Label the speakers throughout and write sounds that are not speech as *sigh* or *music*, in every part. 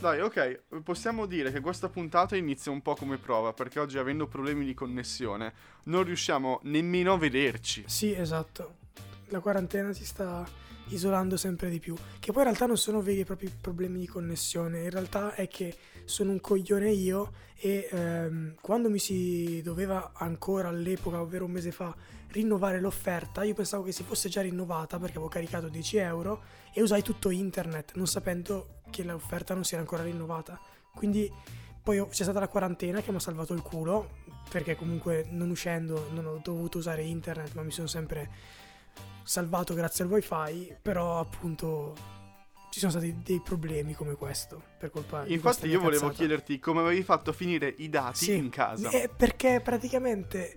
Speaker 1: Dai, ok, possiamo dire che questa puntata inizia un po' come prova, perché oggi avendo problemi di connessione non riusciamo nemmeno a vederci.
Speaker 2: Sì, esatto. La quarantena si sta isolando sempre di più. Che poi in realtà non sono veri e propri problemi di connessione, in realtà è che sono un coglione io e ehm, quando mi si doveva ancora all'epoca, ovvero un mese fa, rinnovare l'offerta, io pensavo che si fosse già rinnovata perché avevo caricato 10 euro e usai tutto internet, non sapendo che l'offerta non si era ancora rinnovata. Quindi poi c'è stata la quarantena che mi ha salvato il culo, perché comunque non uscendo non ho dovuto usare internet, ma mi sono sempre salvato grazie al wifi, però appunto ci sono stati dei problemi come questo per colpa di
Speaker 1: Infatti io volevo
Speaker 2: cazzata.
Speaker 1: chiederti come avevi fatto a finire i dati
Speaker 2: Sì,
Speaker 1: in casa.
Speaker 2: eh, perché praticamente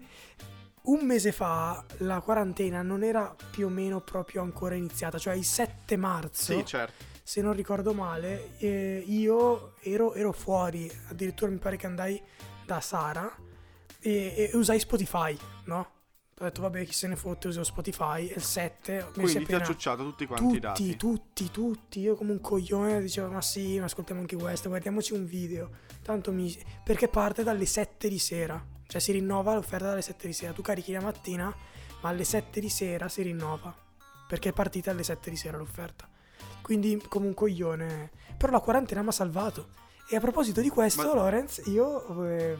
Speaker 2: un mese fa la quarantena non era più o meno proprio ancora iniziata, cioè il 7 marzo,
Speaker 1: Sì, certo.
Speaker 2: Se non ricordo male, eh, io ero, ero fuori, addirittura mi pare che andai da Sara e, e usai Spotify, no? Ho detto vabbè chi se ne fotte uso Spotify, è il 7, mi si è
Speaker 1: Quindi ti ha
Speaker 2: appena...
Speaker 1: ciucciato tutti quanti i dati.
Speaker 2: Tutti, tutti, tutti. Io come un coglione dicevo, ma sì, ma ascoltiamo anche questo, guardiamoci un video. Tanto mi... Perché parte dalle 7 di sera. Cioè si rinnova l'offerta dalle 7 di sera. Tu carichi la mattina, ma alle 7 di sera si rinnova. Perché è partita alle 7 di sera l'offerta. Quindi come un coglione. Però la quarantena mi ha salvato. E a proposito di questo,
Speaker 1: Ma-
Speaker 2: Lorenz, io eh,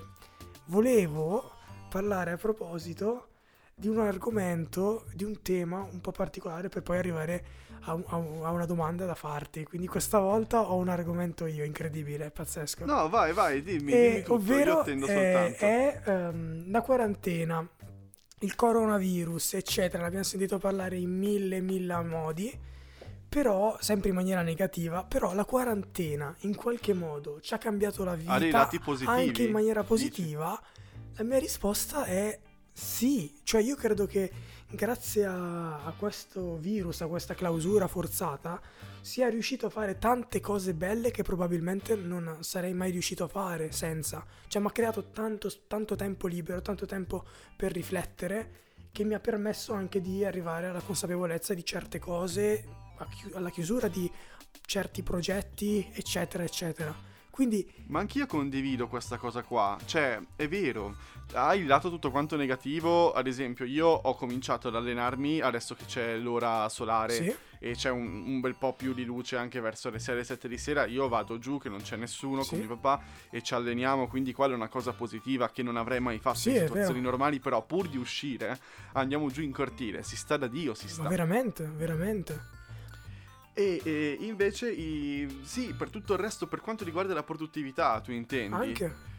Speaker 2: volevo parlare a proposito di un argomento, di un tema un po' particolare per poi arrivare a, a a una domanda da farti. Quindi questa volta ho un argomento io, incredibile, pazzesco.
Speaker 1: No, vai, vai, dimmi,
Speaker 2: E-
Speaker 1: dimmi tutto,
Speaker 2: ovvero eh, è ehm, la quarantena, il coronavirus, eccetera. L'abbiamo sentito parlare in mille, mille modi. Però, sempre in maniera negativa, però la quarantena in qualche modo ci ha cambiato la vita
Speaker 1: positivi,
Speaker 2: anche in maniera
Speaker 1: dici?
Speaker 2: positiva. La mia risposta è sì, cioè io credo che grazie a, a questo virus, a questa clausura forzata, sia riuscito a fare tante cose belle che probabilmente non sarei mai riuscito a fare senza. Cioè mi ha creato tanto, tanto tempo libero, tanto tempo per riflettere, che mi ha permesso anche di arrivare alla consapevolezza di certe cose, chi- alla chiusura di certi progetti, eccetera, eccetera. Quindi
Speaker 1: Ma anch'io condivido questa cosa qua. Cioè, è vero, hai il lato tutto quanto negativo. Ad esempio, io ho cominciato ad allenarmi adesso che c'è l'ora solare
Speaker 2: sì,
Speaker 1: e c'è un, un bel po' più di luce anche verso le 6 7 di sera. Io vado giù che non c'è nessuno
Speaker 2: Sì.
Speaker 1: con mio papà e ci alleniamo. Quindi, quella è una cosa positiva che non avrei mai fatto
Speaker 2: Sì,
Speaker 1: in situazioni normali. Però, pur di uscire, andiamo giù in cortile. Si sta da Dio, si sta.
Speaker 2: ma veramente, veramente.
Speaker 1: E, e invece, i- sì, per tutto il resto, per quanto riguarda la produttività, tu intendi?
Speaker 2: Anche.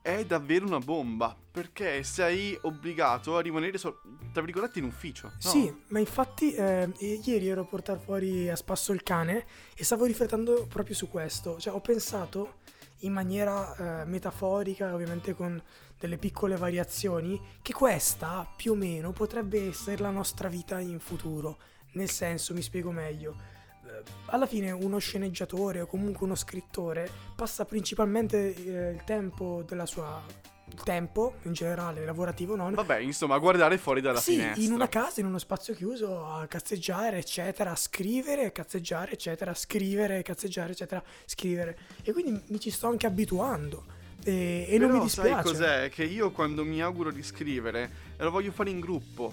Speaker 1: È davvero una bomba, perché sei obbligato a rimanere, so- tra virgolette, in ufficio. no?
Speaker 2: Sì, ma infatti eh, ieri ero a portare fuori a spasso il cane e stavo riflettendo proprio su questo. Cioè ho pensato in maniera eh, metaforica, ovviamente con delle piccole variazioni, che questa più o meno potrebbe essere la nostra vita in futuro. Nel senso, mi spiego meglio. Eh, Alla fine uno sceneggiatore o comunque uno scrittore passa principalmente eh, il tempo della sua... il tempo in generale lavorativo non
Speaker 1: Vabbè, insomma, a guardare fuori dalla
Speaker 2: sì,
Speaker 1: finestra.
Speaker 2: in una casa, in uno spazio chiuso, a cazzeggiare, eccetera, a scrivere, cazzeggiare, eccetera, a scrivere, cazzeggiare, eccetera, scrivere. E quindi mi ci sto anche abituando. E, e non mi dispiace.
Speaker 1: sai cos'è? Che io quando mi auguro di scrivere, lo voglio fare in gruppo.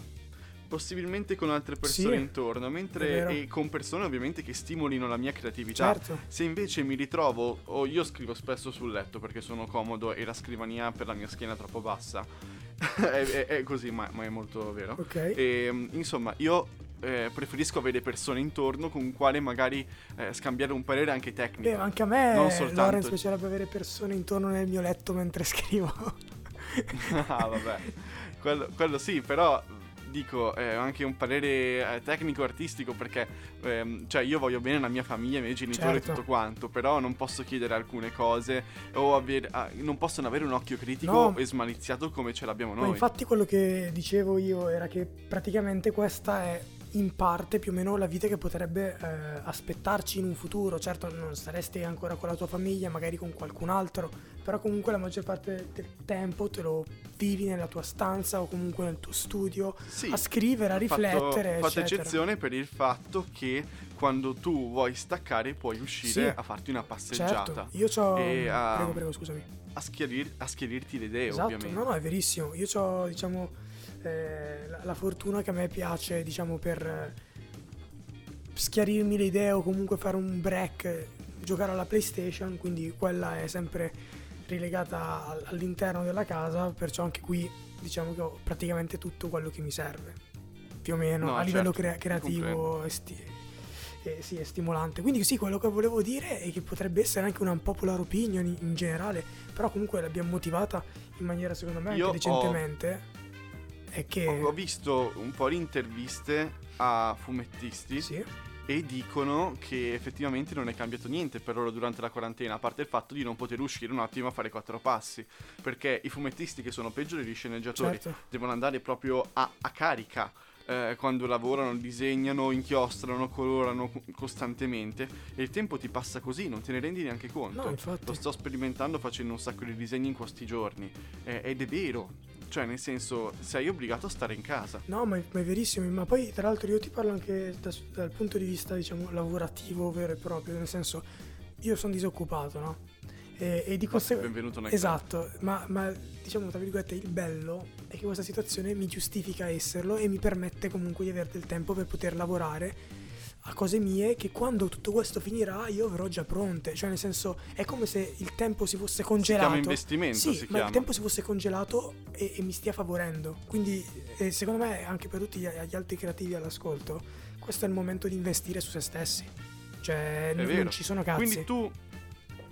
Speaker 1: Possibilmente con altre persone
Speaker 2: Sì,
Speaker 1: intorno, mentre e con persone ovviamente che stimolino la mia creatività.
Speaker 2: Certo.
Speaker 1: Se invece mi ritrovo, o io scrivo spesso sul letto perché sono comodo e la scrivania per la mia schiena è troppo bassa, *laughs* è, è- è così, ma, ma è molto vero.
Speaker 2: Ok.
Speaker 1: E, mm, insomma, io eh, preferisco avere persone intorno con quale magari eh, scambiare un parere anche tecnico.
Speaker 2: Beh, anche a me,
Speaker 1: Non soltanto-
Speaker 2: Lorenz, piacerebbe avere persone intorno nel mio letto mentre scrivo. *laughs*
Speaker 1: ah, vabbè. Quello, quello sì, però dico eh, anche un parere eh, tecnico artistico perché ehm, cioè io voglio bene la mia famiglia, i miei genitori e
Speaker 2: Certo.
Speaker 1: tutto quanto, però non posso chiedere alcune cose o avere, ah, non possono avere un occhio critico
Speaker 2: No.
Speaker 1: e smaliziato come ce l'abbiamo
Speaker 2: Ma
Speaker 1: noi.
Speaker 2: infatti quello che dicevo io era che praticamente questa è in parte più o meno la vita che potrebbe eh, aspettarci in un futuro. Certo non saresti ancora con la tua famiglia, magari con qualcun altro, però comunque la maggior parte del tempo te lo vivi nella tua stanza o comunque nel tuo studio
Speaker 1: Sì,
Speaker 2: a scrivere, a riflettere.
Speaker 1: Fatto, fatto eccezione per il fatto che quando tu vuoi staccare puoi uscire
Speaker 2: Sì.
Speaker 1: a farti una passeggiata.
Speaker 2: Certo, io ho...
Speaker 1: E, ah,
Speaker 2: Prego, prego, scusami.
Speaker 1: A, schiarir- a schiarirti le idee,
Speaker 2: Esatto,
Speaker 1: ovviamente.
Speaker 2: no, no, è verissimo. Io ho, diciamo, eh, la, la fortuna che a me piace, diciamo, per eh, schiarirmi le idee o comunque fare un break, giocare alla PlayStation, quindi quella è sempre rilegata al- all'interno della casa, perciò anche qui diciamo che ho praticamente tutto quello che mi serve, più o meno,
Speaker 1: No,
Speaker 2: a livello
Speaker 1: certo,
Speaker 2: crea- creativo e, sti- e sì, è stimolante. Quindi sì, quello che volevo dire è che potrebbe essere anche una popular opinion in- generale, però comunque l'abbiamo motivata in maniera secondo me anche
Speaker 1: Io ho-
Speaker 2: decentemente. È che...
Speaker 1: Ho, visto un po' di interviste a fumettisti
Speaker 2: Sì,
Speaker 1: e dicono che effettivamente non è cambiato niente per loro durante la quarantena, a parte il fatto di non poter uscire un attimo a fare quattro passi, perché i fumettisti che sono peggio degli sceneggiatori
Speaker 2: certo.
Speaker 1: devono andare proprio a, a carica. eh, quando lavorano, disegnano, inchiostrano, colorano co- costantemente e il tempo ti passa così, non te ne rendi neanche conto.
Speaker 2: No, infatti.
Speaker 1: Lo sto sperimentando facendo un sacco di disegni in questi giorni eh, ed è vero, cioè nel senso sei obbligato a stare in casa.
Speaker 2: No, ma è, ma è verissimo, ma poi tra l'altro io ti parlo anche da- dal punto di vista, diciamo, lavorativo vero e proprio, nel senso, io sono disoccupato, no? E, e di conseguenza...
Speaker 1: Benvenuto nel
Speaker 2: Esatto, ma, ma diciamo tra virgolette il bello è che questa situazione mi giustifica esserlo e mi permette comunque di avere del tempo per poter lavorare a cose mie che quando tutto questo finirà io avrò già pronte, cioè nel senso è come se il tempo si fosse
Speaker 1: Si
Speaker 2: congelato.
Speaker 1: chiama investimento,
Speaker 2: Sì,
Speaker 1: si
Speaker 2: ma
Speaker 1: chiama.
Speaker 2: il tempo si fosse congelato e, e mi stia favorendo. Quindi, eh, secondo me, anche per tutti gli, gli altri creativi all'ascolto, questo è il momento di investire su se stessi. Cioè,
Speaker 1: È
Speaker 2: n-
Speaker 1: vero.
Speaker 2: non ci sono cazzi.
Speaker 1: Quindi tu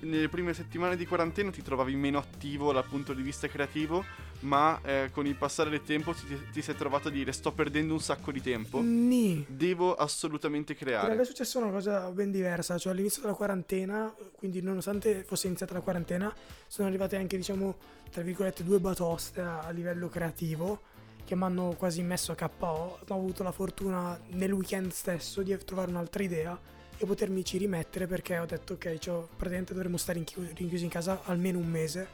Speaker 1: nelle prime settimane di quarantena ti trovavi meno attivo dal punto di vista creativo, ma eh, con il passare del tempo ti, ti sei trovato a dire sto perdendo un sacco di tempo,
Speaker 2: Nì.
Speaker 1: devo assolutamente creare.
Speaker 2: è successa una cosa ben diversa, cioè all'inizio della quarantena, quindi nonostante fosse iniziata la quarantena, sono arrivate anche, diciamo, tra virgolette, due batoste a, a livello creativo che mi hanno quasi messo a KO. Ho avuto la fortuna nel weekend stesso di trovare un'altra idea e potermi ci rimettere perché ho detto ok, c'ho- praticamente dovremmo stare inchi- rinchiusi in casa almeno un mese,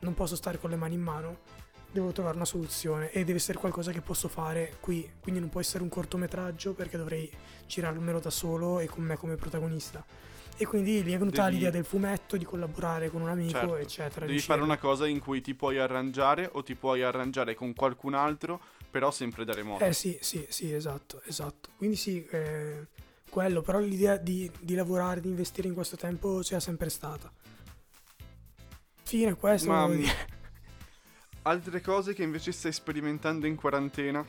Speaker 2: non posso stare con le mani in mano, devo trovare una soluzione e deve essere qualcosa che posso fare qui, quindi non può essere un cortometraggio perché dovrei girarmelo da solo e con me come protagonista. E quindi lì è venuta
Speaker 1: Devi-
Speaker 2: l'idea del fumetto, di collaborare con un amico,
Speaker 1: Certo.
Speaker 2: eccetera.
Speaker 1: Devi
Speaker 2: riuscire-
Speaker 1: fare una cosa in cui ti puoi arrangiare o ti puoi arrangiare con qualcun altro, però sempre da remoto.
Speaker 2: Eh sì, sì, sì, esatto, esatto. Quindi sì, eh, quello, però l'idea di, di lavorare, di investire in questo tempo c'è sempre stata. Fine, questo
Speaker 1: Ma altre cose che invece stai sperimentando in quarantena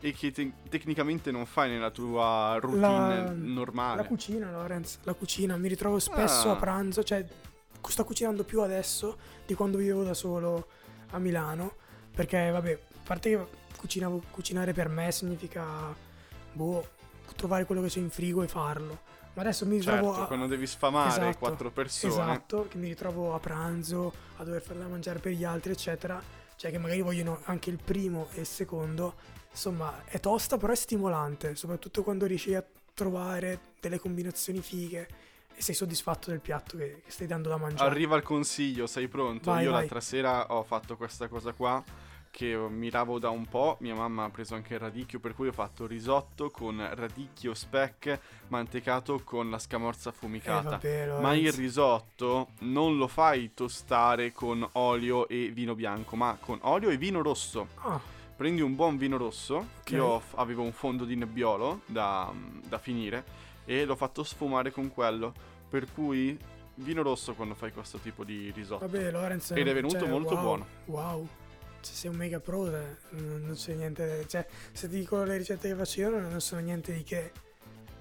Speaker 1: e che te- tecnicamente non fai nella tua routine
Speaker 2: La-
Speaker 1: normale.
Speaker 2: La cucina, Lorenz, la cucina, mi ritrovo spesso
Speaker 1: Ah.
Speaker 2: a pranzo, cioè sto cucinando più adesso di quando vivevo da solo a Milano, perché vabbè, a parte che cucinavo, cucinare per me significa, boh, trovare quello che c'è in frigo e farlo. Ma adesso mi ritrovo
Speaker 1: Certo,
Speaker 2: a...
Speaker 1: quando devi sfamare
Speaker 2: Esatto,
Speaker 1: quattro persone.
Speaker 2: Esatto, che mi ritrovo a pranzo, a dover fare da mangiare per gli altri, eccetera. Cioè che magari vogliono anche il primo e il secondo. Insomma, è tosta, però è stimolante, soprattutto quando riesci a trovare delle combinazioni fighe e sei soddisfatto del piatto che, che stai dando da mangiare.
Speaker 1: Arriva il consiglio, sei pronto?
Speaker 2: Vai,
Speaker 1: Io
Speaker 2: vai.
Speaker 1: l'altra sera ho fatto questa cosa qua che miravo da un po', mia mamma ha preso anche il radicchio, per cui ho fatto risotto con radicchio speck mantecato con la scamorza
Speaker 2: Eh,
Speaker 1: affumicata.
Speaker 2: vabbè,
Speaker 1: Ma il risotto non lo fai tostare con olio e vino bianco, ma con olio e vino rosso.
Speaker 2: Ah,
Speaker 1: Prendi un buon vino rosso,
Speaker 2: Ok.
Speaker 1: io f- avevo un fondo di nebbiolo da, da finire e l'ho fatto sfumare con quello. Per cui vino rosso quando fai questo tipo di risotto.
Speaker 2: vabbè, Lorenz.
Speaker 1: Ed è venuto
Speaker 2: cioè,
Speaker 1: molto
Speaker 2: wow,
Speaker 1: buono.
Speaker 2: Wow. Cioè, sei un mega pro, eh, non c'è niente. Cioè, se ti dico le ricette che faccio io, non sono niente di che.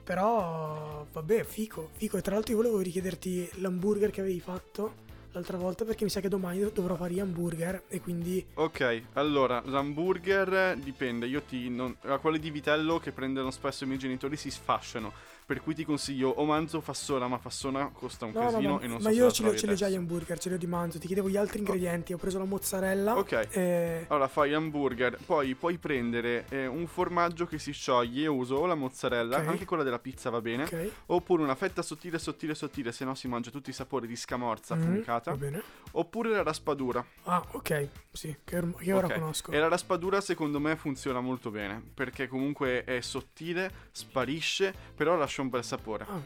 Speaker 2: Però, vabbè, fico, fico. E tra l'altro, io volevo richiederti l'hamburger che avevi fatto l'altra volta, perché mi sa che domani dovrò fare gli hamburger. E quindi,
Speaker 1: Ok, allora l'hamburger dipende, io ti non, quelli di vitello che prendono spesso i miei genitori si sfasciano, Per cui ti consiglio o manzo o fassona, ma fassona costa un
Speaker 2: No, no,
Speaker 1: casino
Speaker 2: ma,
Speaker 1: e non
Speaker 2: ma
Speaker 1: so
Speaker 2: io
Speaker 1: se
Speaker 2: ce
Speaker 1: la
Speaker 2: li, ho- ce già gli hamburger, ce li ho di manzo. Ti chiedevo gli altri ingredienti. Ho preso la mozzarella.
Speaker 1: Ok.
Speaker 2: e-
Speaker 1: Allora fai hamburger, poi puoi prendere eh, un formaggio che si scioglie, io uso o la mozzarella,
Speaker 2: Ok.
Speaker 1: anche quella della pizza va bene,
Speaker 2: Ok.
Speaker 1: oppure una fetta sottile sottile sottile, se no si mangia tutti i sapori di scamorza
Speaker 2: Mm,
Speaker 1: affumicata,
Speaker 2: Va bene.
Speaker 1: Oppure la raspadura.
Speaker 2: Ah, ok. Sì, che, orm- che ora conosco.
Speaker 1: E la raspadura secondo me funziona molto bene, perché comunque è sottile, sparisce, però lascia un bel sapore.
Speaker 2: Ah,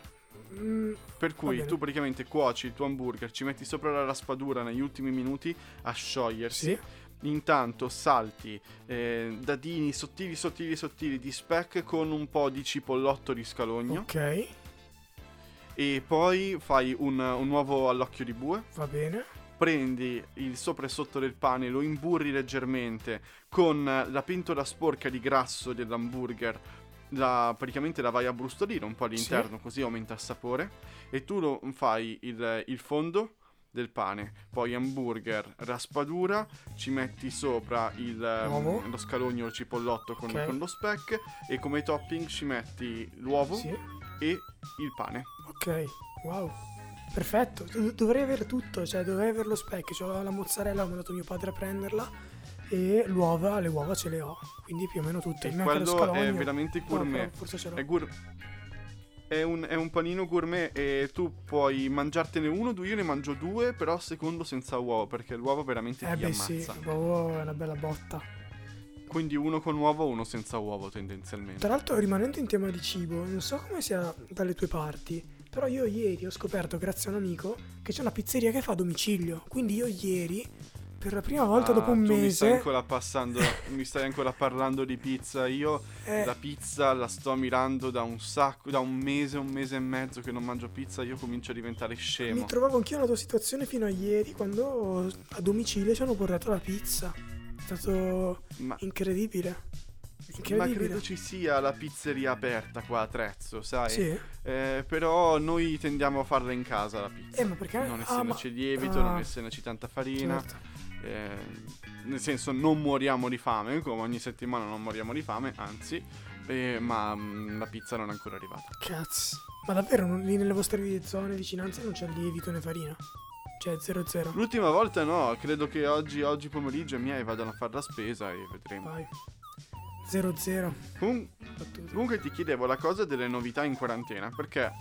Speaker 2: mm,
Speaker 1: Per cui tu praticamente cuoci il tuo hamburger, ci metti sopra la raspadura negli ultimi minuti a sciogliersi.
Speaker 2: sì.
Speaker 1: Intanto salti eh, dadini sottili, sottili, sottili di speck con un po' di cipollotto di scalogno.
Speaker 2: Ok.
Speaker 1: E poi fai un, un uovo all'occhio di bue.
Speaker 2: Va bene.
Speaker 1: Prendi il sopra e sotto del pane, lo imburri leggermente con la pentola sporca di grasso dell'hamburger. La, praticamente la vai a brustolire un po' all'interno, così aumenta il sapore. E tu lo fai il, il fondo del pane, poi hamburger, raspadura, ci metti sopra il,
Speaker 2: Uovo.
Speaker 1: lo scalogno, il cipollotto con,
Speaker 2: Ok.
Speaker 1: con lo speck e come topping ci metti l'uovo
Speaker 2: Sì.
Speaker 1: e il pane.
Speaker 2: Ok. Wow. Perfetto. Do- dovrei avere tutto. Cioè, dovrei avere lo specchio. C'ho la mozzarella, ho mandato mio padre a prenderla. E l'uova, le uova ce le ho. Quindi più o meno tutte.
Speaker 1: E
Speaker 2: Mi
Speaker 1: quello è veramente gourmet.
Speaker 2: forse ce l'ho.
Speaker 1: È, gur- è un, è un panino gourmet e tu puoi mangiartene uno, due, io ne mangio due, però secondo senza uovo, perché l'uovo veramente
Speaker 2: Eh
Speaker 1: ti
Speaker 2: beh sì,
Speaker 1: ammazza.
Speaker 2: l'uovo è una bella botta.
Speaker 1: Quindi uno con uovo, uno senza uovo tendenzialmente.
Speaker 2: Tra l'altro, rimanendo in tema di cibo, non so come sia dalle tue parti, però io ieri ho scoperto, grazie a un amico, che c'è una pizzeria che fa a domicilio. Quindi io ieri, per la prima volta
Speaker 1: Ah,
Speaker 2: dopo un
Speaker 1: tu Mi stai
Speaker 2: mese,
Speaker 1: ancora passando, mi stai ancora parlando di pizza. Io *laughs*
Speaker 2: eh,
Speaker 1: la pizza la sto mirando da un sacco, da un mese, un mese e mezzo che non mangio pizza. Io comincio a diventare scemo.
Speaker 2: mi trovavo anch'io nella tua situazione fino a ieri, quando a domicilio ci hanno portato la pizza. È stato
Speaker 1: Ma,
Speaker 2: incredibile.
Speaker 1: Ma credo ci sia la pizzeria aperta qua a Trezzo, sai?
Speaker 2: Sì?
Speaker 1: Eh, però noi tendiamo a farla in casa la pizza.
Speaker 2: Eh, ma perché?
Speaker 1: Non
Speaker 2: ah,
Speaker 1: essendoci
Speaker 2: ma-
Speaker 1: lievito,
Speaker 2: ah,
Speaker 1: non essendoci tanta farina.
Speaker 2: certo.
Speaker 1: eh, nel senso, non moriamo di fame, come ogni settimana non moriamo di fame, anzi, eh, ma mm, la pizza non è ancora arrivata.
Speaker 2: Cazzo. Ma davvero non- lì nelle vostre zone vicinanze non c'è lievito né farina? Cioè 0-0.
Speaker 1: L'ultima volta no, credo che oggi, oggi pomeriggio i miei vadano a fare la spesa e vedremo.
Speaker 2: Vai. 0-0.
Speaker 1: Comun- comunque ti chiedevo la cosa delle novità in quarantena, perché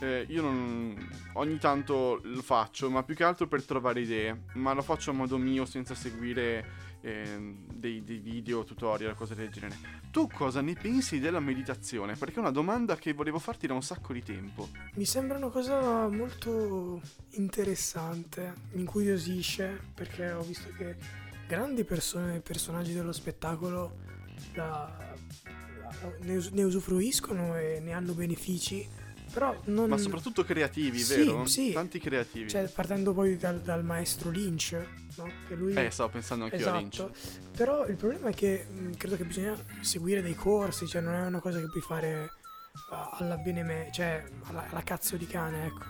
Speaker 1: eh, io non, ogni tanto lo faccio, ma più che altro per trovare idee, ma lo faccio a modo mio senza seguire ehm, dei, dei video, tutorial, cose del genere. Tu cosa ne pensi della meditazione? Perché è una domanda che volevo farti da un sacco di tempo.
Speaker 2: Mi sembra una cosa molto interessante, mi incuriosisce perché ho visto che grandi persone, personaggi dello spettacolo la- la- ne, ne usufruiscono e ne hanno benefici, però non...
Speaker 1: Ma soprattutto creativi,
Speaker 2: Sì,
Speaker 1: vero?
Speaker 2: sì.
Speaker 1: Tanti creativi.
Speaker 2: Cioè, partendo poi dal, dal maestro Lynch, no? Che lui...
Speaker 1: eh, stavo pensando anche a Lynch.
Speaker 2: Esatto, però il problema è che mh, credo che bisogna seguire dei corsi, cioè non è una cosa che puoi fare uh, alla bene me, cioè alla, alla cazzo di cane, ecco.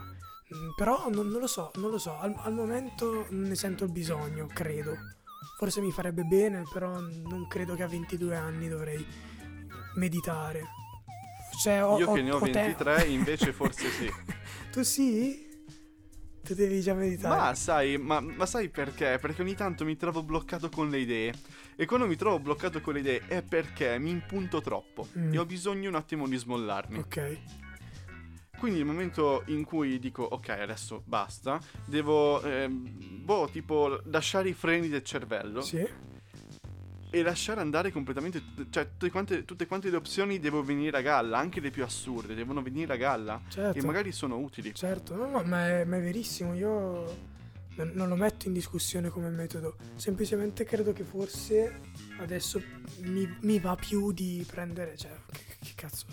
Speaker 2: Mm, Però non, non lo so, non lo so, al, al momento non ne sento il bisogno, credo. Forse mi farebbe bene, però non credo che a 22 anni dovrei meditare. Cioè, ho,
Speaker 1: Io che ne ho
Speaker 2: te-
Speaker 1: 23 *laughs* invece forse sì.
Speaker 2: tu sì? Tu devi già meditare.
Speaker 1: Ma sai, ma, ma sai perché? Perché ogni tanto mi trovo bloccato con le idee. E quando mi trovo bloccato con le idee è perché mi impunto troppo.
Speaker 2: Mm.
Speaker 1: E ho bisogno un attimo di smollarmi.
Speaker 2: Ok.
Speaker 1: Quindi il momento in cui dico ok, adesso basta, devo, ehm, boh, tipo lasciare i freni del cervello
Speaker 2: Sì.
Speaker 1: e lasciare andare completamente, cioè tutte quante, tutte quante le opzioni devono venire a galla, anche le più assurde, devono venire a galla
Speaker 2: Certo.
Speaker 1: e magari sono utili.
Speaker 2: Certo, no, no, ma è, ma è verissimo, io non, non lo metto in discussione come metodo, semplicemente credo che forse adesso mi, mi va più di prendere, cioè, che, che cazzo,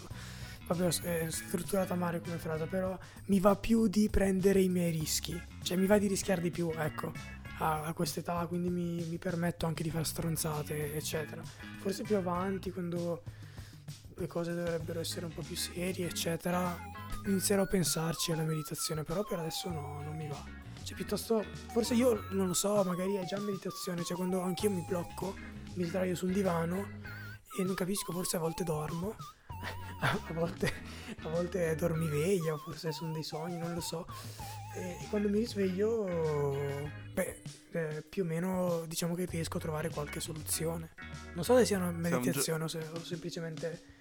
Speaker 2: proprio è strutturata male come frase, però mi va più di prendere i miei rischi, cioè mi va di rischiare di più, ecco, a, a quest'età, quindi mi, mi permetto anche di fare stronzate, eccetera. Forse più avanti, quando le cose dovrebbero essere un po' più serie, eccetera, inizierò a pensarci alla meditazione, però per adesso no, non mi va. Cioè, piuttosto, forse io non lo so, magari è già meditazione, cioè quando anch'io mi blocco, mi sdraio sul divano e non capisco, forse a volte dormo. A volte, a volte dormiveglia, forse sono dei sogni, non lo so. E quando mi risveglio, beh, eh, più o meno diciamo che riesco a trovare qualche soluzione. Non so se sia una meditazione gio- o, se, o semplicemente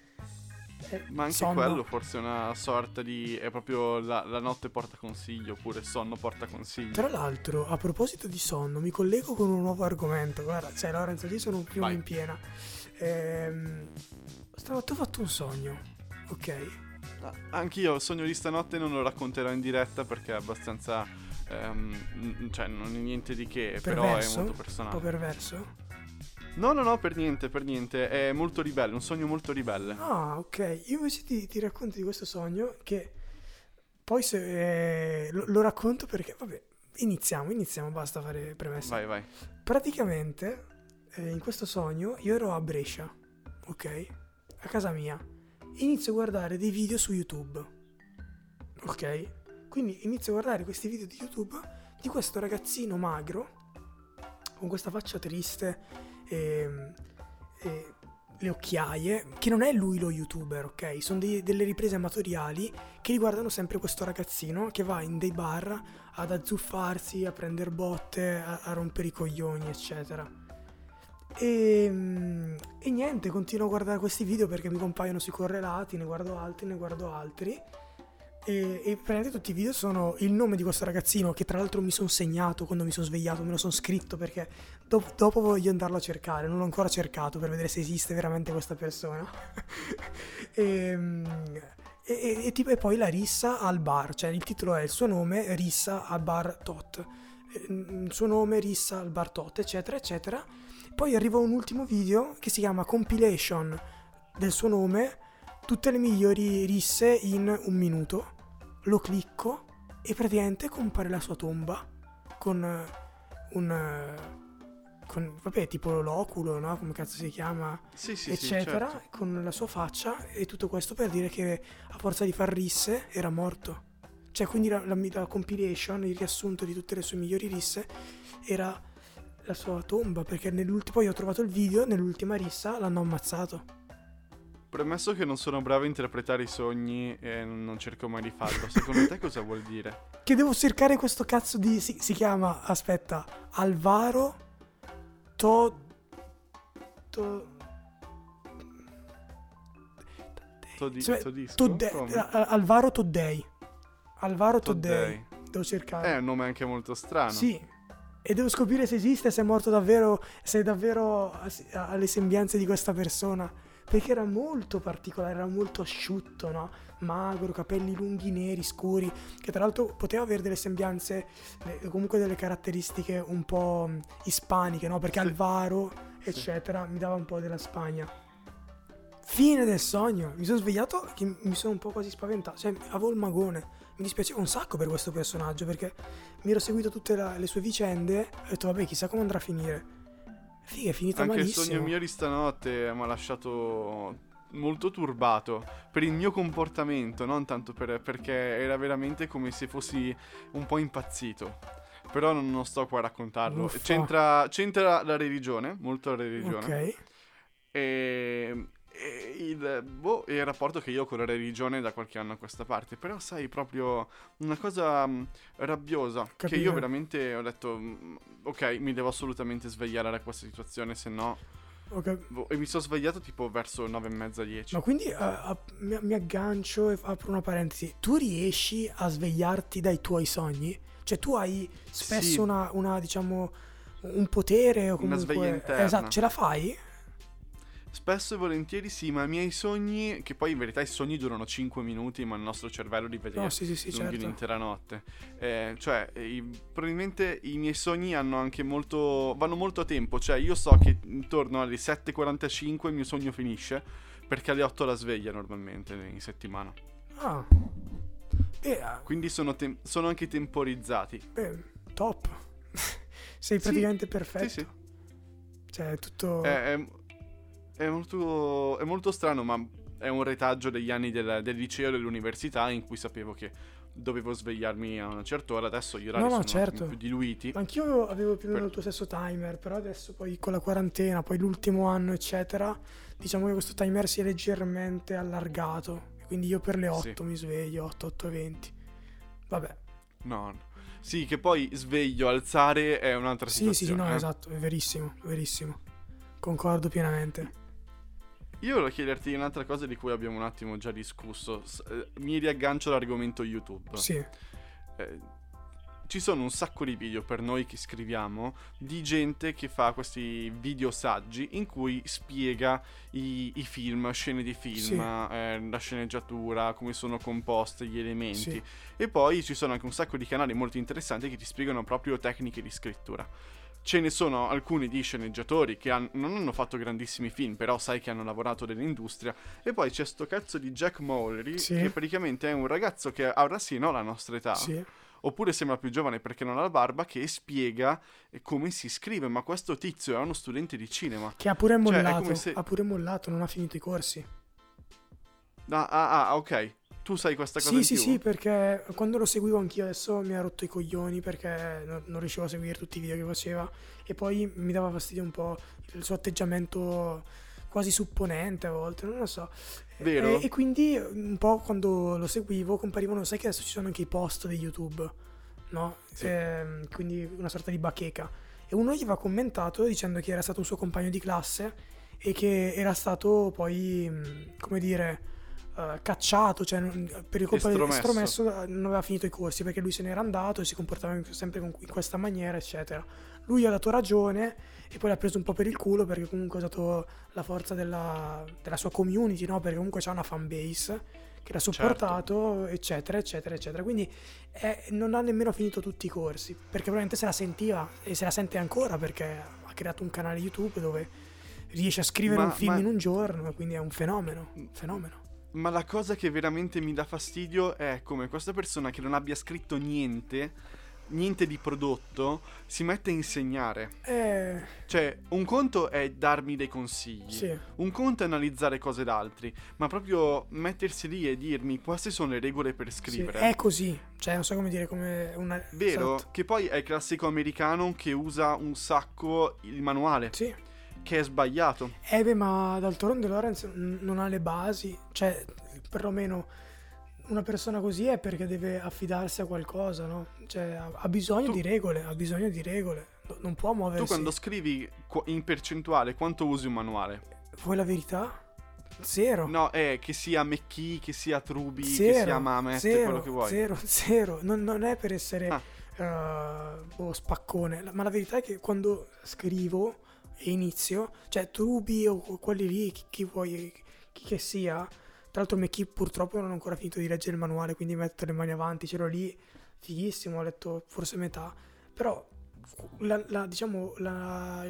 Speaker 1: eh, Ma anche sonno. quello forse è una sorta di... è proprio la, la, notte porta consiglio, oppure sonno porta consiglio.
Speaker 2: Tra l'altro, a proposito di sonno, mi collego con un nuovo argomento. Guarda, cioè Lorenzo, io sono più in piena. Ehm, stanotte ho fatto un sogno, ok?
Speaker 1: Ah, anch'io il sogno di stanotte non lo racconterò in diretta perché è abbastanza... Ehm, cioè non è niente di che, perverso? però è molto personale.
Speaker 2: Un po' perverso?
Speaker 1: No, no, no, per niente, per niente. È molto ribelle, un sogno molto ribelle.
Speaker 2: Ah, ok. Io invece ti, ti racconto di questo sogno che poi se, eh, lo, lo, racconto perché, vabbè, iniziamo, iniziamo, basta fare premessa.
Speaker 1: Vai, vai.
Speaker 2: Praticamente, eh, in questo sogno, io ero a Brescia, ok? A casa mia. Inizio a guardare dei video su YouTube, ok? Quindi inizio a guardare questi video di YouTube di questo ragazzino magro, con questa faccia triste e, ehm, e le occhiaie, che non è lui lo youtuber, ok? Sono dei, delle riprese amatoriali che riguardano sempre questo ragazzino che va in dei bar ad azzuffarsi, a prendere botte, a, a rompere i coglioni, eccetera. E, ehm, e, niente, continuo a guardare questi video perché mi compaiono sui correlati, ne guardo altri, ne guardo altri. E, e praticamente tutti i video sono il nome di questo ragazzino che tra l'altro mi sono segnato quando mi sono svegliato, me lo sono scritto perché do- dopo voglio andarlo a cercare, non l'ho ancora cercato per vedere se esiste veramente questa persona. *laughs* Ehm, e, e, tipo, e, poi la rissa al bar, cioè il titolo è il suo nome, rissa al bar tot, il suo nome, rissa al bar tot, eccetera, eccetera. Poi arriva un ultimo video che si chiama Compilation del suo nome tutte le migliori risse in un minuto. Lo clicco e praticamente compare la sua tomba con un con, vabbè, tipo l'oculo, no? Come cazzo si chiama?
Speaker 1: Sì, sì,
Speaker 2: eccetera,
Speaker 1: sì, certo.
Speaker 2: con la sua faccia e tutto questo per dire che a forza di far risse era morto. Cioè, quindi la, la, la compilation, il riassunto di tutte le sue migliori risse era la sua tomba, perché nell'ultimo poi ho trovato il video, nell'ultima rissa l'hanno ammazzato.
Speaker 1: Premesso che non sono bravo a interpretare i sogni e non cerco mai di farlo, secondo te cosa vuol dire?
Speaker 2: Che devo cercare questo cazzo di... Si, si chiama, aspetta, Alvaro To... To...
Speaker 1: Todi, cioè,
Speaker 2: Todde, Alvaro Toddei. Alvaro Toddei. Toddei. Devo cercare.
Speaker 1: È un nome anche molto strano.
Speaker 2: Sì. E devo scoprire se esiste, se è morto davvero, se è davvero ha le sembianze di questa persona perché era molto particolare, era molto asciutto, no? magro, capelli lunghi neri, scuri, che tra l'altro poteva avere delle sembianze, comunque delle caratteristiche un po' ispaniche, no? perché sì. Alvaro, eccetera, sì. mi dava un po' della Spagna. Fine del sogno, mi sono svegliato che mi sono un po' quasi spaventato, cioè avevo il magone, mi dispiaceva un sacco per questo personaggio perché mi ero seguito tutte la, le sue vicende e ho detto vabbè chissà come andrà a finire. Figa, è finita
Speaker 1: Anche
Speaker 2: malissimo.
Speaker 1: il sogno mio di stanotte mi ha lasciato molto turbato per il mio comportamento, non tanto per, perché era veramente come se fossi un po' impazzito. Però non, non sto qua a raccontarlo. C'entra, c'entra, la religione, molto la religione.
Speaker 2: Ok.
Speaker 1: E, il, boh, il rapporto che io ho con la religione da qualche anno a questa parte. Però, sai, proprio una cosa mh, rabbiosa. Capito. Che io veramente ho detto: mh, Ok, mi devo assolutamente svegliare da questa situazione, se no.
Speaker 2: Okay.
Speaker 1: Boh, e mi sono svegliato tipo verso 9 e mezza, 10.
Speaker 2: Ma quindi uh, uh, mi, mi, aggancio e apro una parentesi. Tu riesci a svegliarti dai tuoi sogni? Cioè, tu hai spesso sì. una, una, diciamo, un potere o comunque...
Speaker 1: Una sveglia interna.
Speaker 2: Esatto, ce la fai?
Speaker 1: Spesso e volentieri sì, ma i miei sogni, che poi in verità i sogni durano 5 minuti, ma il nostro cervello li vede
Speaker 2: no, sì, sì, sì,
Speaker 1: lunghi
Speaker 2: certo.
Speaker 1: un'intera notte. Eh, cioè, i, probabilmente i miei sogni hanno anche molto. vanno molto a tempo. Cioè, io so che intorno alle 7.45 il mio sogno finisce, perché alle 8 la sveglia normalmente in settimana.
Speaker 2: Ah. Beh,
Speaker 1: Quindi sono, te- sono, anche temporizzati.
Speaker 2: Beh, top. *laughs* Sei praticamente perfetto.
Speaker 1: Sì, sì.
Speaker 2: Cioè, tutto.
Speaker 1: È, è, è molto, è molto strano, ma è un retaggio degli anni del, del liceo e dell'università in cui sapevo che dovevo svegliarmi a una certa ora, adesso gli orari
Speaker 2: No, no,
Speaker 1: sono
Speaker 2: certo.
Speaker 1: più diluiti.
Speaker 2: Anch'io avevo più o meno
Speaker 1: Per-
Speaker 2: il tuo stesso timer, però adesso poi con la quarantena, poi l'ultimo anno, eccetera, diciamo che questo timer si è leggermente allargato. Quindi io per le 8 mi sveglio, 8, 8 e 20. Vabbè.
Speaker 1: No, no. Sì, che poi sveglio, alzare è un'altra
Speaker 2: Sì, sì, sì,
Speaker 1: situazione.
Speaker 2: no,
Speaker 1: eh.
Speaker 2: esatto, è verissimo, verissimo. Concordo pienamente.
Speaker 1: Io volevo chiederti un'altra cosa di cui abbiamo un attimo già discusso. Eh, mi riaggancio all'argomento YouTube.
Speaker 2: Sì,
Speaker 1: Eh, ci sono un sacco di video per noi che scriviamo di gente che fa questi video saggi in cui spiega i, i film, scene di film,
Speaker 2: Sì.
Speaker 1: eh, la sceneggiatura, come sono composte, gli elementi.
Speaker 2: Sì.
Speaker 1: E poi ci sono anche un sacco di canali molto interessanti che ti spiegano proprio tecniche di scrittura. Ce ne sono alcuni di sceneggiatori che han- non hanno fatto grandissimi film, però sai che hanno lavorato nell'industria. E poi c'è sto cazzo di Jack Mowry,
Speaker 2: Sì.
Speaker 1: che praticamente è un ragazzo che avrà sì, no, la nostra età
Speaker 2: sì.
Speaker 1: oppure sembra più giovane perché non ha la barba, che spiega come si scrive. Ma questo tizio è uno studente di cinema.
Speaker 2: Che ha pure
Speaker 1: Cioè,
Speaker 2: mollato,
Speaker 1: come se-
Speaker 2: ha pure mollato, non ha finito i corsi.
Speaker 1: Ah, ah, ah, ok. Tu sai questa cosa
Speaker 2: Sì, sì,
Speaker 1: più?
Speaker 2: sì, perché quando lo seguivo anch'io adesso mi ha rotto i coglioni perché non, non riuscivo a seguire tutti i video che faceva e poi mi dava fastidio un po' il suo atteggiamento quasi supponente a volte, non lo so.
Speaker 1: Vero?
Speaker 2: E, e quindi un po' quando lo seguivo comparivano, sai che adesso ci sono anche i post di YouTube, no?
Speaker 1: Sì.
Speaker 2: Ehm, quindi una sorta di bacheca. E uno gli aveva commentato dicendo che era stato un suo compagno di classe e che era stato poi, come dire, eh, cacciato, cioè non- per il colpa del
Speaker 1: Estromesso.
Speaker 2: estromesso eh, non aveva finito i corsi perché lui se n'era andato e si comportava sempre in questa maniera, eccetera. Lui ha dato ragione e poi l'ha preso un po' per il culo perché comunque ha usato la forza della, della sua community, no? Perché comunque c'ha una fan base che l'ha supportato, eccetera, eccetera, eccetera. Quindi eh, non ha nemmeno finito tutti i corsi perché probabilmente se la sentiva e se la sente ancora perché ha creato un canale YouTube dove riesce a scrivere
Speaker 1: Ma-
Speaker 2: un film
Speaker 1: ma-
Speaker 2: in un giorno e quindi è un fenomeno, un fenomeno.
Speaker 1: Ma la cosa che veramente mi dà fastidio è come questa persona che non abbia scritto niente, niente di prodotto, si mette a insegnare.
Speaker 2: Eh,
Speaker 1: Cioè, un conto è darmi dei consigli.
Speaker 2: sì,
Speaker 1: Un conto è analizzare cose d'altri, ma proprio mettersi lì e dirmi queste sono le regole per
Speaker 2: sì,
Speaker 1: scrivere.
Speaker 2: è così, cioè non so come dire, come una...
Speaker 1: Vero?
Speaker 2: esatto.
Speaker 1: Che poi è il classico americano che usa un sacco il manuale,
Speaker 2: Sì.
Speaker 1: Che è sbagliato.
Speaker 2: Eh beh, ma d'altronde Lorenz n- non ha le basi, cioè perlomeno una persona così è perché deve affidarsi a qualcosa, no? Cioè ha, ha bisogno
Speaker 1: Tu-
Speaker 2: di regole, ha bisogno di regole, no- non può muoversi.
Speaker 1: Tu quando scrivi in percentuale quanto usi un manuale?
Speaker 2: Vuoi la verità? Zero.
Speaker 1: No, è che sia McKee, che sia Truby, che
Speaker 2: zero,
Speaker 1: sia Mamet,
Speaker 2: zero,
Speaker 1: quello che vuoi.
Speaker 2: Zero, *laughs* zero. Non, non è per essere
Speaker 1: Ah.
Speaker 2: eh, boh, spaccone, ma la verità è che quando scrivo e inizio, cioè Truby o quelli lì, chi, chi vuoi, chi che sia, tra l'altro McKee purtroppo non ho ancora finito di leggere il manuale, quindi metto le mani avanti, c'ero lì, fighissimo, ho letto forse metà, però la, la- diciamo la,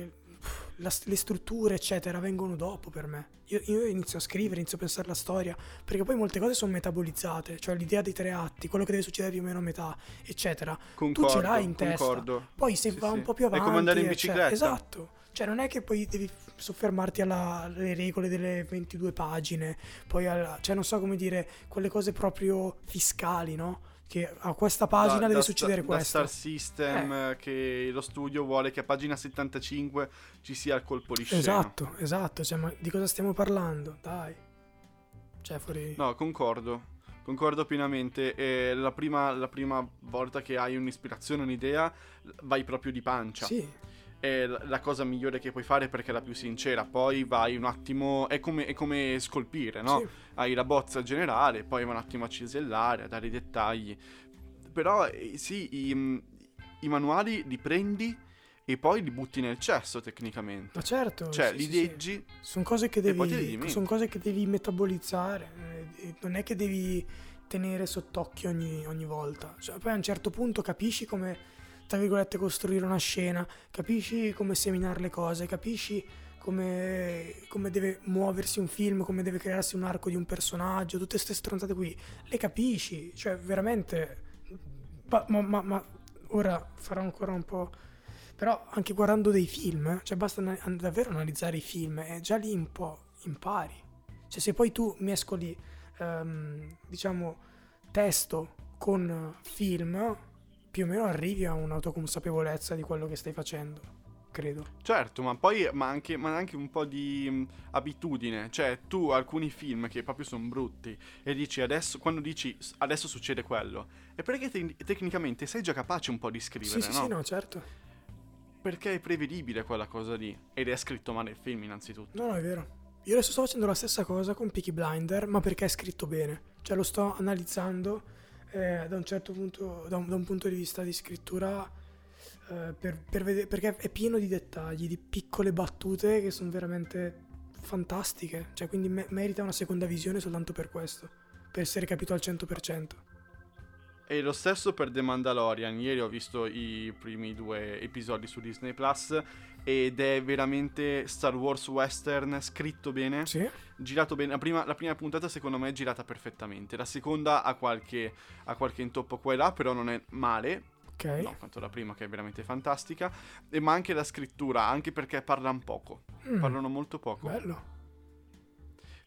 Speaker 2: la- le strutture eccetera vengono dopo per me. Io, io inizio a scrivere, inizio a pensare la storia, perché poi molte cose sono metabolizzate, cioè l'idea dei tre atti, quello che deve succedere più o meno a metà, eccetera.
Speaker 1: Concordo,
Speaker 2: tu ce l'hai in testa.
Speaker 1: concordo.
Speaker 2: Poi se
Speaker 1: Sì,
Speaker 2: va
Speaker 1: sì.
Speaker 2: un po' più
Speaker 1: È
Speaker 2: avanti...
Speaker 1: come andare in bicicletta.
Speaker 2: esatto. Cioè non è che poi devi soffermarti alla- alle regole delle 22 pagine, poi alla, cioè non so come dire, quelle cose proprio fiscali, no? Che a questa pagina
Speaker 1: Da-
Speaker 2: deve
Speaker 1: da
Speaker 2: succedere
Speaker 1: sta-
Speaker 2: questo.
Speaker 1: Da Star System eh, che lo studio vuole che a pagina 75 ci sia il colpo di scena.
Speaker 2: Esatto, esatto, cioè, ma di cosa stiamo parlando? Dai. Cioè fuori...
Speaker 1: No, concordo. Concordo pienamente. E la, prima, la prima volta che hai un'ispirazione, un'idea, vai proprio di pancia.
Speaker 2: Sì,
Speaker 1: È la, cosa migliore che puoi fare perché è la più sincera. Poi vai un attimo. È come, è come scolpire, no?
Speaker 2: sì.
Speaker 1: Hai la bozza generale, poi vai un attimo a cisellare, a dare i dettagli. Però eh, sì, i, mm, i manuali li prendi e poi li butti nel cesso tecnicamente.
Speaker 2: Ma certo.
Speaker 1: Cioè,
Speaker 2: sì,
Speaker 1: li
Speaker 2: sì,
Speaker 1: leggi.
Speaker 2: Sono cose devi, sono cose che devi metabolizzare. eh, non è che devi tenere sott'occhio ogni, ogni volta. Cioè, poi a un certo punto capisci come, tra virgolette, costruire una scena, capisci come seminare le cose, capisci come, come deve muoversi un film, come deve crearsi un arco di un personaggio, tutte queste stronzate qui. Le capisci, cioè veramente... Ma, ma- ma- ora farò ancora un po'... Però anche guardando dei film, eh, cioè basta davvero analizzare i film e già lì un po' impari. Cioè se poi tu mescoli, ehm, diciamo, testo con film più o meno arrivi a un'autoconsapevolezza di quello che stai facendo credo.
Speaker 1: Certo, ma poi ma anche, ma anche un po' di mh, abitudine. Cioè, tu alcuni film che proprio sono brutti e dici adesso, quando dici "S- adesso succede quello, è perché te- tecnicamente sei già capace un po' di scrivere,
Speaker 2: Sì, sì,
Speaker 1: no?
Speaker 2: sì, no, certo.
Speaker 1: Perché è prevedibile quella cosa lì. Ed è scritto male il film, innanzitutto.
Speaker 2: No, no, è vero. Io adesso sto facendo la stessa cosa con Peaky Blinder, ma perché è scritto bene. Cioè lo sto analizzando eh, da un certo punto, da un, da un punto di vista di scrittura, eh, per, per vedere, perché è pieno di dettagli, di piccole battute che sono veramente fantastiche. Cioè quindi me- merita una seconda visione soltanto per questo, per essere capito al 100%.
Speaker 1: E lo stesso per The Mandalorian. Ieri ho visto i primi due episodi su Disney Plus. Ed è veramente Star Wars western scritto bene.
Speaker 2: Sì?
Speaker 1: Girato bene. La prima, la prima puntata, secondo me, è girata perfettamente. La seconda ha qualche, ha qualche intoppo qua e là, però non è male.
Speaker 2: Ok.
Speaker 1: No, quanto la prima, che è veramente fantastica. E, ma anche la scrittura, anche perché parlano poco.
Speaker 2: Mm,
Speaker 1: Parlano molto poco.
Speaker 2: bello.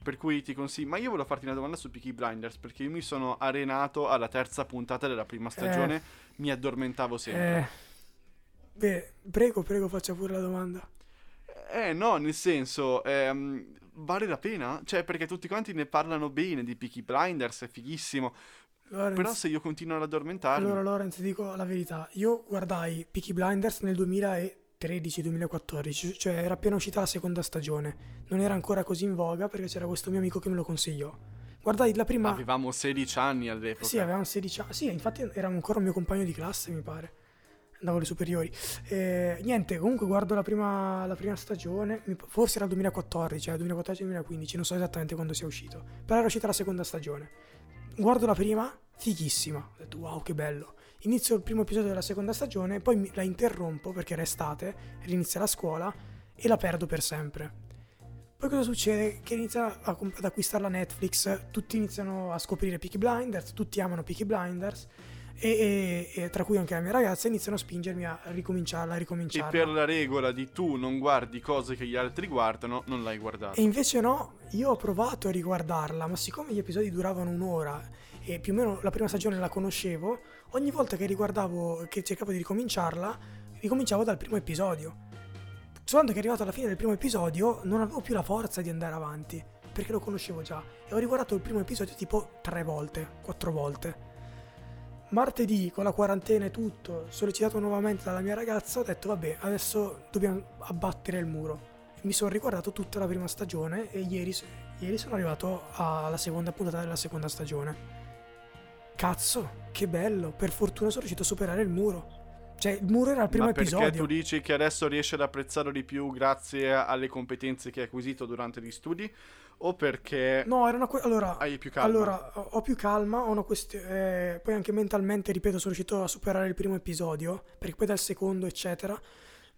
Speaker 1: Per cui ti consiglio. Ma io volevo farti una domanda su Peaky Blinders. Perché io mi sono arenato alla terza puntata della prima stagione. Mi addormentavo sempre.
Speaker 2: Eh, beh, prego, prego, faccia pure la domanda.
Speaker 1: Eh, no, nel senso. ehm, vale la pena? Cioè, perché tutti quanti ne parlano bene di Peaky Blinders, è fighissimo.
Speaker 2: Lorenz,
Speaker 1: Però se io continuo ad addormentarmi.
Speaker 2: Allora, Lorenz, ti dico la verità. Io guardai Peaky Blinders nel 2013-2014, cioè era appena uscita la seconda stagione. Non era ancora così in voga perché c'era questo mio amico che me lo consigliò. Guardai la prima.
Speaker 1: Avevamo 16 anni all'epoca.
Speaker 2: Sì, avevamo 16 anni. Sì, infatti era ancora un mio compagno di classe, mi pare. Andavo alle superiori. Eh, niente, comunque guardo la prima, la prima stagione. Forse era il 2014, eh, 2014-2015, non so esattamente quando sia uscito. Però era uscita la seconda stagione. Guardo la prima, fighissima. Ho detto, wow, che bello. Inizio il primo episodio della seconda stagione, poi la interrompo perché era estate, rinizia la scuola e la perdo per sempre. Poi cosa succede? Che inizia ad acquistarla Netflix, tutti iniziano a scoprire Peaky Blinders, tutti amano Peaky Blinders e, e- e tra cui anche la mia ragazza iniziano a spingermi a ricominciarla, a
Speaker 1: E
Speaker 2: ricominciarla.
Speaker 1: per la regola di tu non guardi cose che gli altri guardano, non l'hai guardata.
Speaker 2: E invece no, io ho provato a riguardarla, ma siccome gli episodi duravano un'ora e più o meno la prima stagione la conoscevo, ogni volta che riguardavo, che cercavo di ricominciarla, ricominciavo dal primo episodio. Soltanto che arrivato alla fine del primo episodio non avevo più la forza di andare avanti, perché lo conoscevo già. E ho riguardato il primo episodio tipo tre volte, quattro volte. Martedì, con la quarantena e tutto, sollecitato nuovamente dalla mia ragazza, ho detto vabbè, adesso dobbiamo abbattere il muro mi sono riguardato tutta la prima stagione e ieri, ieri sono arrivato alla seconda puntata della seconda stagione. Cazzo, che bello! Per fortuna sono riuscito a superare il muro. Cioè, il muro era il primo
Speaker 1: Ma perché
Speaker 2: episodio.
Speaker 1: tu dici che adesso riesci ad apprezzarlo di più grazie alle competenze che hai acquisito durante gli studi? O perché
Speaker 2: No, era una que- allora,
Speaker 1: hai più calma?
Speaker 2: allora, ho più calma, ho una questione. poi anche mentalmente, ripeto, sono riuscito a superare il primo episodio, perché poi dal secondo, eccetera,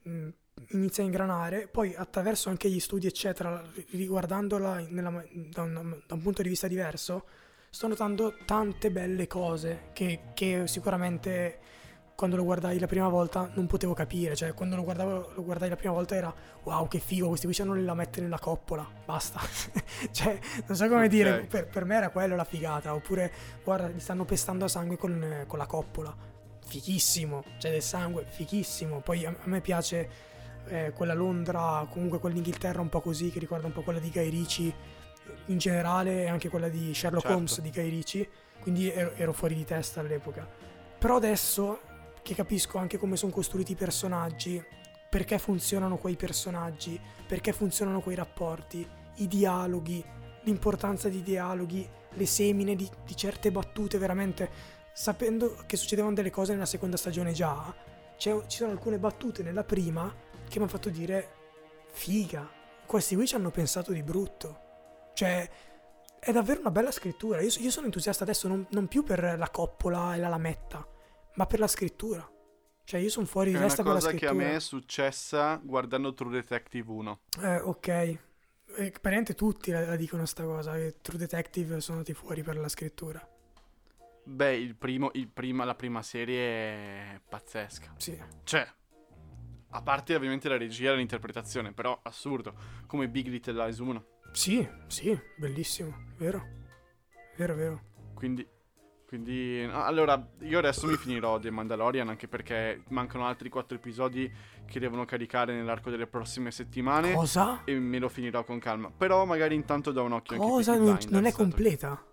Speaker 2: mh, inizia a ingranare. Poi attraverso anche gli studi, eccetera, ri- riguardandola nella da, un, da un punto di vista diverso, sto notando tante belle cose che, che sicuramente quando lo guardai la prima volta non potevo capire. Cioè, quando lo, guardavo, lo guardai la prima volta era wow, che figo, questi qui hanno la mette nella coppola, basta. *laughs* cioè, non so come
Speaker 1: Ok.
Speaker 2: dire, per, per me era quello la figata. Oppure, guarda, li stanno pestando a sangue con, con la coppola. Fighissimo, c'è del sangue, fighissimo. Poi a, a me piace eh, quella Londra, comunque quell'Inghilterra un po' così, che ricorda un po' quella di Guy Ritchie in generale e anche quella di Sherlock
Speaker 1: Certo.
Speaker 2: Holmes di Guy Ritchie. Quindi ero, ero fuori di testa all'epoca. Però adesso che capisco anche come sono costruiti i personaggi, perché funzionano quei personaggi, perché funzionano quei rapporti, i dialoghi, l'importanza di dialoghi, le semine di, di certe battute, veramente sapendo che succedevano delle cose nella seconda stagione già, ci sono alcune battute nella prima che mi hanno fatto dire figa, questi qui ci hanno pensato di brutto. Cioè, è davvero una bella scrittura. Io, io sono entusiasta adesso non, non più per la coppola e la lametta, ma per la scrittura. Cioè, io sono fuori
Speaker 1: È
Speaker 2: di
Speaker 1: una
Speaker 2: testa per la
Speaker 1: cosa che a
Speaker 2: scrittura.
Speaker 1: me è successa guardando True Detective 1.
Speaker 2: Eh, ok. Eh, praticamente tutti la, la dicono sta cosa, che True Detective sono andati fuori per la scrittura.
Speaker 1: Beh, il primo, il prima, la prima serie è pazzesca.
Speaker 2: Sì.
Speaker 1: Cioè, a parte ovviamente la regia e l'interpretazione, però assurdo. Come Big Little Lies 1.
Speaker 2: Sì, sì, bellissimo, vero? Vero, vero.
Speaker 1: Quindi, Quindi, allora, io adesso mi finirò The Mandalorian anche perché mancano altri quattro episodi che devono caricare nell'arco delle prossime settimane.
Speaker 2: Cosa?
Speaker 1: E me lo finirò con calma. Però magari intanto do un occhio
Speaker 2: Cosa?
Speaker 1: anche a
Speaker 2: Non, non è completa?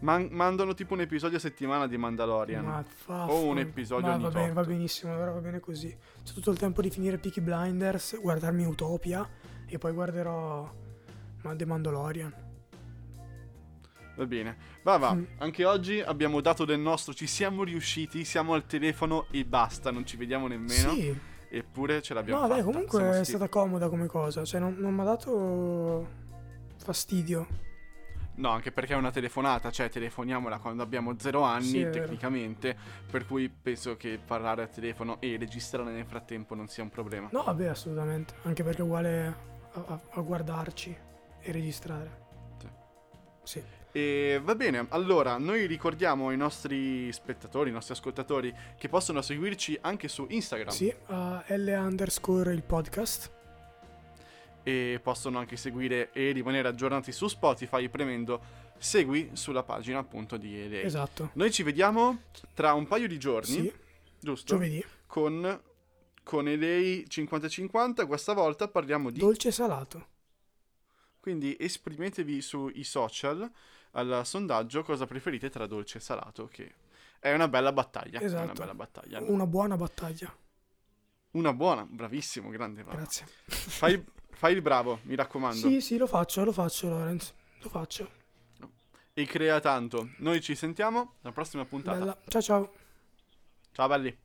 Speaker 1: Man- mandano tipo un episodio a settimana di Mandalorian.
Speaker 2: Ma fa,
Speaker 1: o un episodio
Speaker 2: ma
Speaker 1: ogni
Speaker 2: va bene, va benissimo, allora va bene così. C'è tutto il tempo di finire Peaky Blinders, guardarmi Utopia e poi guarderò ma The Mandalorian.
Speaker 1: Va bene. Va, va.
Speaker 2: Mm.
Speaker 1: Anche oggi abbiamo dato del nostro, ci siamo riusciti, siamo al telefono e basta, non ci vediamo nemmeno.
Speaker 2: Sì,
Speaker 1: Eppure ce l'abbiamo
Speaker 2: no,
Speaker 1: fatta.
Speaker 2: dai, comunque
Speaker 1: Siamo
Speaker 2: è
Speaker 1: sti-
Speaker 2: stata comoda come cosa, cioè non, non mi ha dato fastidio.
Speaker 1: No, anche perché è una telefonata, cioè telefoniamola quando abbiamo zero anni
Speaker 2: Sì,
Speaker 1: tecnicamente, per cui penso che parlare al telefono e registrare nel frattempo non sia un problema.
Speaker 2: No, vabbè, assolutamente, anche perché uguale a, a- guardarci e registrare.
Speaker 1: Sì.
Speaker 2: Sì.
Speaker 1: E va bene, allora noi ricordiamo ai nostri spettatori, ai nostri ascoltatori che possono seguirci anche su Instagram
Speaker 2: Sì, a L underscore il podcast.
Speaker 1: e possono anche seguire e rimanere aggiornati su Spotify premendo segui sulla pagina appunto di ELA.
Speaker 2: Esatto.
Speaker 1: Noi ci vediamo tra un paio di giorni,
Speaker 2: Sì,
Speaker 1: giusto?
Speaker 2: giovedì.
Speaker 1: Con, con ELA 50-50, questa volta parliamo di...
Speaker 2: Dolce salato.
Speaker 1: Quindi esprimetevi sui social al sondaggio cosa preferite tra dolce e salato, che è una bella battaglia. È una
Speaker 2: Esatto.
Speaker 1: bella battaglia.
Speaker 2: Una buona battaglia.
Speaker 1: Una buona, bravissimo, grande bravo.
Speaker 2: Grazie.
Speaker 1: Fai, fai il bravo, mi raccomando.
Speaker 2: Sì, sì, lo faccio, lo faccio, Lorenz. Lo faccio.
Speaker 1: E crea tanto. Noi ci sentiamo alla prossima puntata.
Speaker 2: Bella. Ciao ciao.
Speaker 1: Ciao belli.